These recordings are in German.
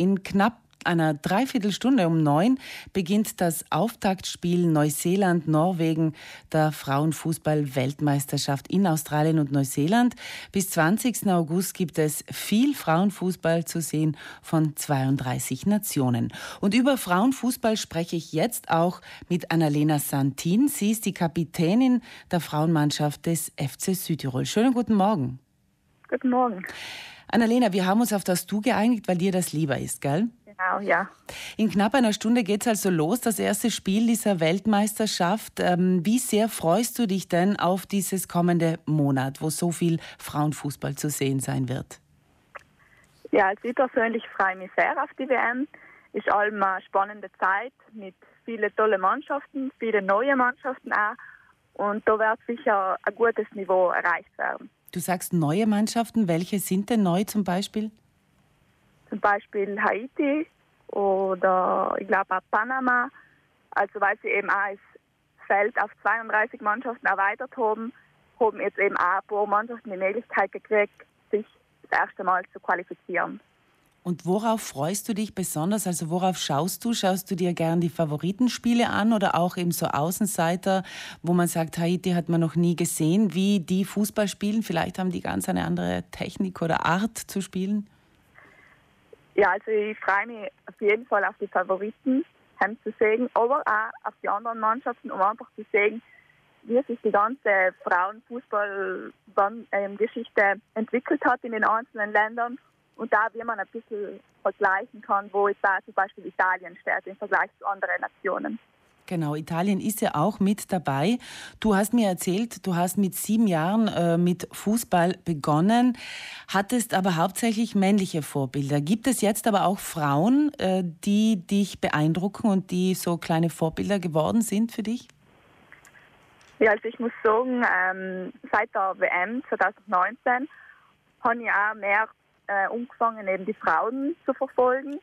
In knapp einer Dreiviertelstunde um neun beginnt das Auftaktspiel Neuseeland-Norwegen der Frauenfußball-Weltmeisterschaft in Australien und Neuseeland. Bis 20. August gibt es viel Frauenfußball zu sehen von 32 Nationen. Und über Frauenfußball spreche ich jetzt auch mit Annalena Santin. Sie ist die Kapitänin der Frauenmannschaft des FC Südtirol. Schönen guten Morgen. Guten Morgen. Annalena, wir haben uns auf das Du geeinigt, weil dir das lieber ist, gell? Genau, ja. In knapp einer Stunde geht es also los, das erste Spiel dieser Weltmeisterschaft. Ähm, wie sehr freust du dich denn auf dieses kommende Monat, wo so viel Frauenfußball zu sehen sein wird? Ja, also ich persönlich freue mich sehr auf die WM. Ist allem eine spannende Zeit mit vielen tollen Mannschaften, viele neue Mannschaften auch. Und da wird sicher ein gutes Niveau erreicht werden. Du sagst neue Mannschaften. Welche sind denn neu zum Beispiel? Zum Beispiel Haiti oder ich glaube auch Panama. Also weil sie eben auch das Feld auf 32 Mannschaften erweitert haben, haben jetzt eben auch ein paar Mannschaften die Möglichkeit gekriegt, sich das erste Mal zu qualifizieren. Und worauf freust du dich besonders? Also worauf schaust du? Schaust du dir gern die Favoritenspiele an oder auch eben so Außenseiter, wo man sagt, Haiti hat man noch nie gesehen, wie die Fußball spielen? Vielleicht haben die ganz eine andere Technik oder Art zu spielen? Ja, also ich freue mich auf jeden Fall auf die Favoriten zu sehen, aber auch auf die anderen Mannschaften, um einfach zu sehen, wie sich die ganze Frauenfußball-Geschichte entwickelt hat in den einzelnen Ländern und da, wie man ein bisschen vergleichen kann, wo jetzt da zum Beispiel Italien steht im Vergleich zu anderen Nationen. Genau, Italien ist ja auch mit dabei. Du hast mir erzählt, du hast mit sieben Jahren äh, mit Fußball begonnen, hattest aber hauptsächlich männliche Vorbilder. Gibt es jetzt aber auch Frauen, äh, die dich beeindrucken und die so kleine Vorbilder geworden sind für dich? Ja, also ich muss sagen, ähm, seit der WM 2019 habe ich auch mehr äh, angefangen, eben die Frauen zu verfolgen.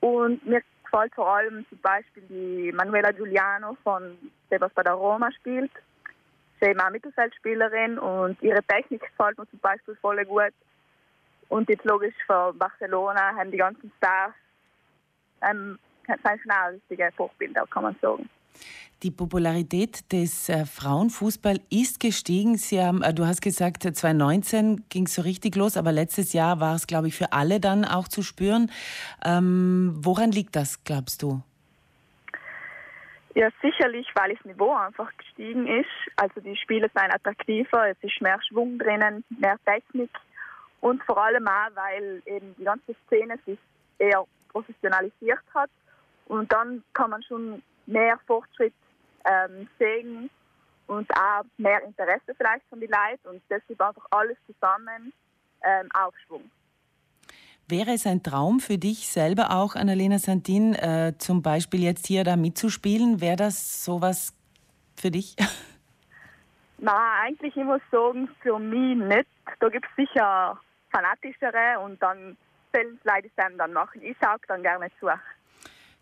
Und mir gefällt vor allem zum Beispiel die Manuela Giuliano von der was bei Roma spielt. Sie ist auch Mittelfeldspielerin und ihre Technik gefällt mir zum Beispiel voll gut. Und jetzt logisch für Barcelona haben die ganzen Stars ähm, sind auch richtige Vorbilder, kann man sagen. Die Popularität des äh, Frauenfußball ist gestiegen. Sie haben, äh, du hast gesagt, 2019 ging es so richtig los, aber letztes Jahr war es, glaube ich, für alle dann auch zu spüren. Ähm, woran liegt das, glaubst du? Ja, sicherlich, weil das Niveau einfach gestiegen ist. Also die Spiele sind attraktiver, es ist mehr Schwung drinnen, mehr Technik und vor allem auch, weil eben die ganze Szene sich eher professionalisiert hat. Und dann kann man schon mehr Fortschritt ähm, sehen und auch mehr Interesse vielleicht von den Leuten und deshalb einfach alles zusammen ähm, Aufschwung. Wäre es ein Traum für dich selber auch, Annalena Santin, äh, zum Beispiel jetzt hier da mitzuspielen? Wäre das sowas für dich? Nein, eigentlich, ich muss sagen, für mich nicht. Da gibt es sicher fanatischere und dann sollen es Leute dann machen. Ich sage dann gerne zu.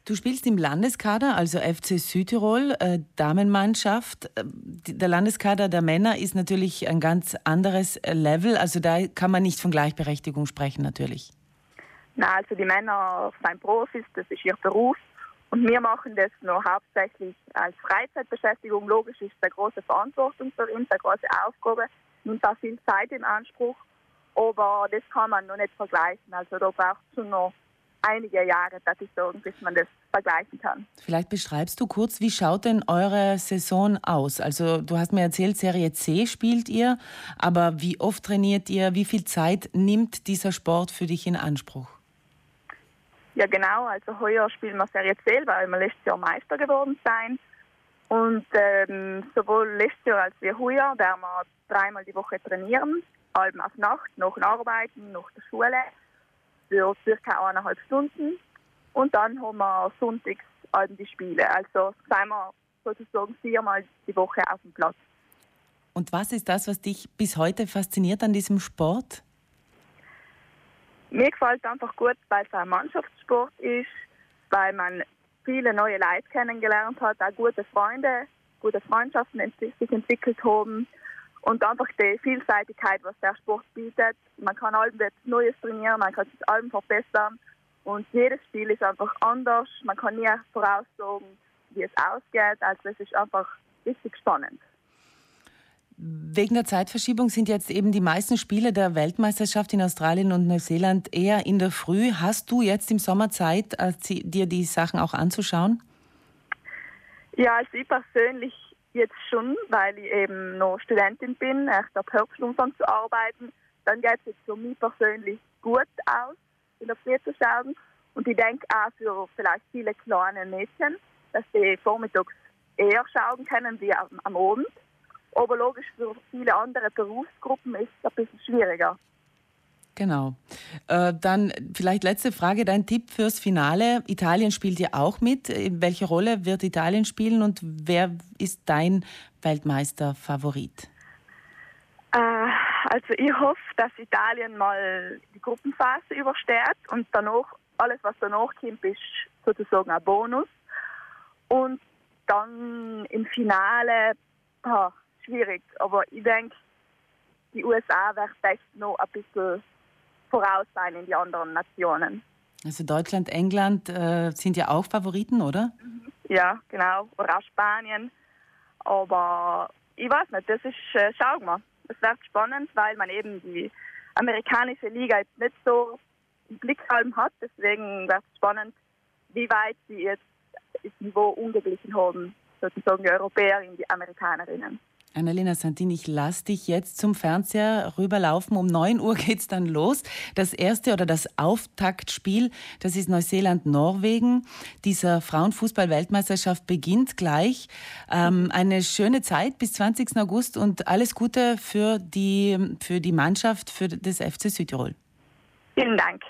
Du spielst im Landeskader, also FC Südtirol, äh, Damenmannschaft. Äh, der Landeskader der Männer ist natürlich ein ganz anderes Level. Also da kann man nicht von Gleichberechtigung sprechen, natürlich. Nein, also die Männer sind Profis, das ist ihr Beruf. Und wir machen das noch hauptsächlich als Freizeitbeschäftigung. Logisch ist eine große Verantwortung für uns, eine große Aufgabe, nimmt auch viel Zeit in Anspruch. Aber das kann man noch nicht vergleichen. Also da braucht es noch einige Jahre, dass ich sagen, bis man das vergleichen kann. Vielleicht beschreibst du kurz, wie schaut denn eure Saison aus? Also du hast mir erzählt, Serie C spielt ihr, aber wie oft trainiert ihr? Wie viel Zeit nimmt dieser Sport für dich in Anspruch? Ja genau, also heuer spielen wir Serie C, weil wir letztes Jahr Meister geworden sind. Und ähm, sowohl letztes Jahr als auch heuer werden wir dreimal die Woche trainieren, halb auf Nacht, nach dem Arbeiten, nach der Schule für circa eineinhalb Stunden. Und dann haben wir sonntags eben die Spiele. Also sind wir sozusagen viermal die Woche auf dem Platz. Und was ist das, was dich bis heute fasziniert an diesem Sport? Mir gefällt einfach gut, weil es ein Mannschaftssport ist, weil man viele neue Leute kennengelernt hat, auch gute Freunde, gute Freundschaften sich entwickelt haben und einfach die Vielseitigkeit, was der Sport bietet. Man kann allem Neues trainieren, man kann sich allem verbessern Und jedes Spiel ist einfach anders. Man kann nie voraussagen, wie es ausgeht. Also es ist einfach richtig spannend. Wegen der Zeitverschiebung sind jetzt eben die meisten Spiele der Weltmeisterschaft in Australien und Neuseeland eher in der Früh. Hast du jetzt im Sommer Zeit, äh, dir die Sachen auch anzuschauen? Ja, also ich persönlich jetzt schon, weil ich eben noch Studentin bin, echt ab Herbstumfang zu arbeiten. Dann geht es jetzt für mich persönlich gut aus, in der Früh zu schauen. Und ich denke auch für vielleicht viele kleine Mädchen, dass sie vormittags eher schauen können wie am, am Abend. Aber logisch, für viele andere Berufsgruppen ist es ein bisschen schwieriger. Genau. Äh, dann vielleicht letzte Frage, dein Tipp fürs Finale. Italien spielt ja auch mit. Welche Rolle wird Italien spielen und wer ist dein Weltmeisterfavorit? Äh, also ich hoffe, dass Italien mal die Gruppenphase übersteht und danach, alles was danach kommt, ist sozusagen ein Bonus. Und dann im Finale, ah, schwierig, aber ich denke, die USA wird echt noch ein bisschen voraus sein in die anderen Nationen. Also Deutschland, England äh, sind ja auch Favoriten, oder? Ja, genau. Oder auch Spanien. Aber ich weiß nicht, das ist, äh, schauen wir. Es wird spannend, weil man eben die amerikanische Liga jetzt nicht so im Blick haben hat. Deswegen wird es spannend, wie weit sie jetzt das Niveau ungeglichen haben, sozusagen die Europäer in die Amerikanerinnen. Annalena Santin, ich lass dich jetzt zum Fernseher rüberlaufen. Um 9 Uhr geht's dann los. Das erste oder das Auftaktspiel, das ist Neuseeland-Norwegen. Dieser Frauenfußball-Weltmeisterschaft beginnt gleich. Ähm, eine schöne Zeit bis 20. August und alles Gute für die, für die Mannschaft, für das FC Südtirol. Vielen Dank.